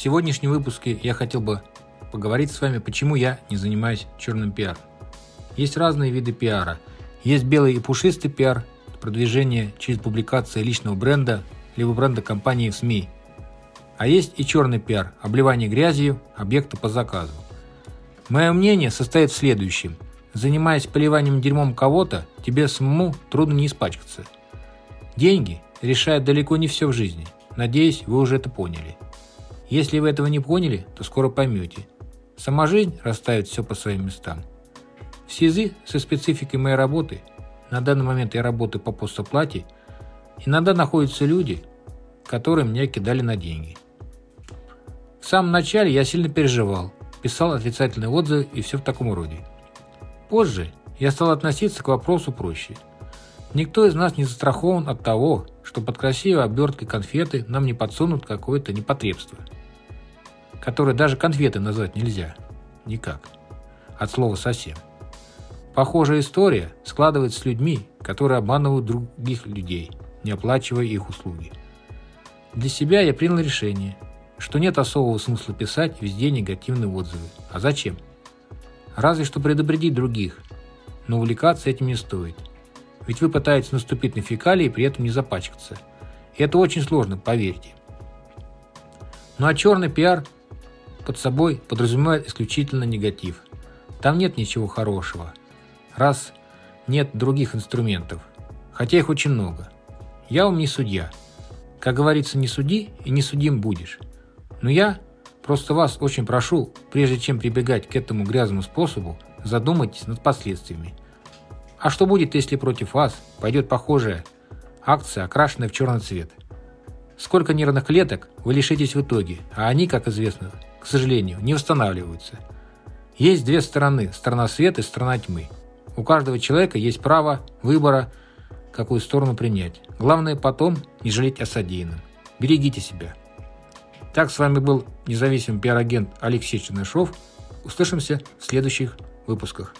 Сегодняшнем выпуске я хотел бы поговорить с вами, почему я не занимаюсь черным пиаром. Есть разные виды пиара. Есть белый и пушистый пиар, продвижение через публикации личного бренда, либо бренда компании в СМИ. А есть и черный пиар, обливание грязью объекта по заказу. Мое мнение состоит в следующем. Занимаясь поливанием дерьмом кого-то, тебе самому трудно не испачкаться. Деньги решают далеко не все в жизни. Надеюсь, вы уже это поняли. Если вы этого не поняли, то скоро поймете. Сама жизнь расставит все по своим местам. В связи со спецификой моей работы, на данный момент я работаю по постоплате, иногда находятся люди, которые меня кидали на деньги. В самом начале я сильно переживал, писал отрицательные отзывы и все в таком роде. Позже я стал относиться к вопросу проще. Никто из нас не застрахован от того, что под красивой оберткой конфеты нам не подсунут какое-то непотребство, которое даже конфеты назвать нельзя. Никак. От слова совсем. Похожая история складывается с людьми, которые обманывают других людей, не оплачивая их услуги. Для себя я принял решение, что нет особого смысла писать везде негативные отзывы. А зачем? Разве что предупредить других, но увлекаться этим не стоит. Ведь вы пытаетесь наступить на фекалии и при этом не запачкаться. И это очень сложно, поверьте. Ну а черный пиар под собой подразумевает исключительно негатив. Там нет ничего хорошего – раз нет других инструментов, хотя их очень много. Я вам не судья. Как говорится, не суди и не судим будешь. Но я просто вас очень прошу, прежде чем прибегать к этому грязному способу, задумайтесь над последствиями. А что будет, если против вас пойдет похожая акция, окрашенная в черный цвет? Сколько нервных клеток вы лишитесь в итоге, а они, как известно, к сожалению, не восстанавливаются. Есть две стороны – сторона света и сторона тьмы – у каждого человека есть право выбора, какую сторону принять. Главное потом не жалеть о содеянном. Берегите себя. Так, с вами был независимый пиар-агент Алексей Чернышов. Услышимся в следующих выпусках.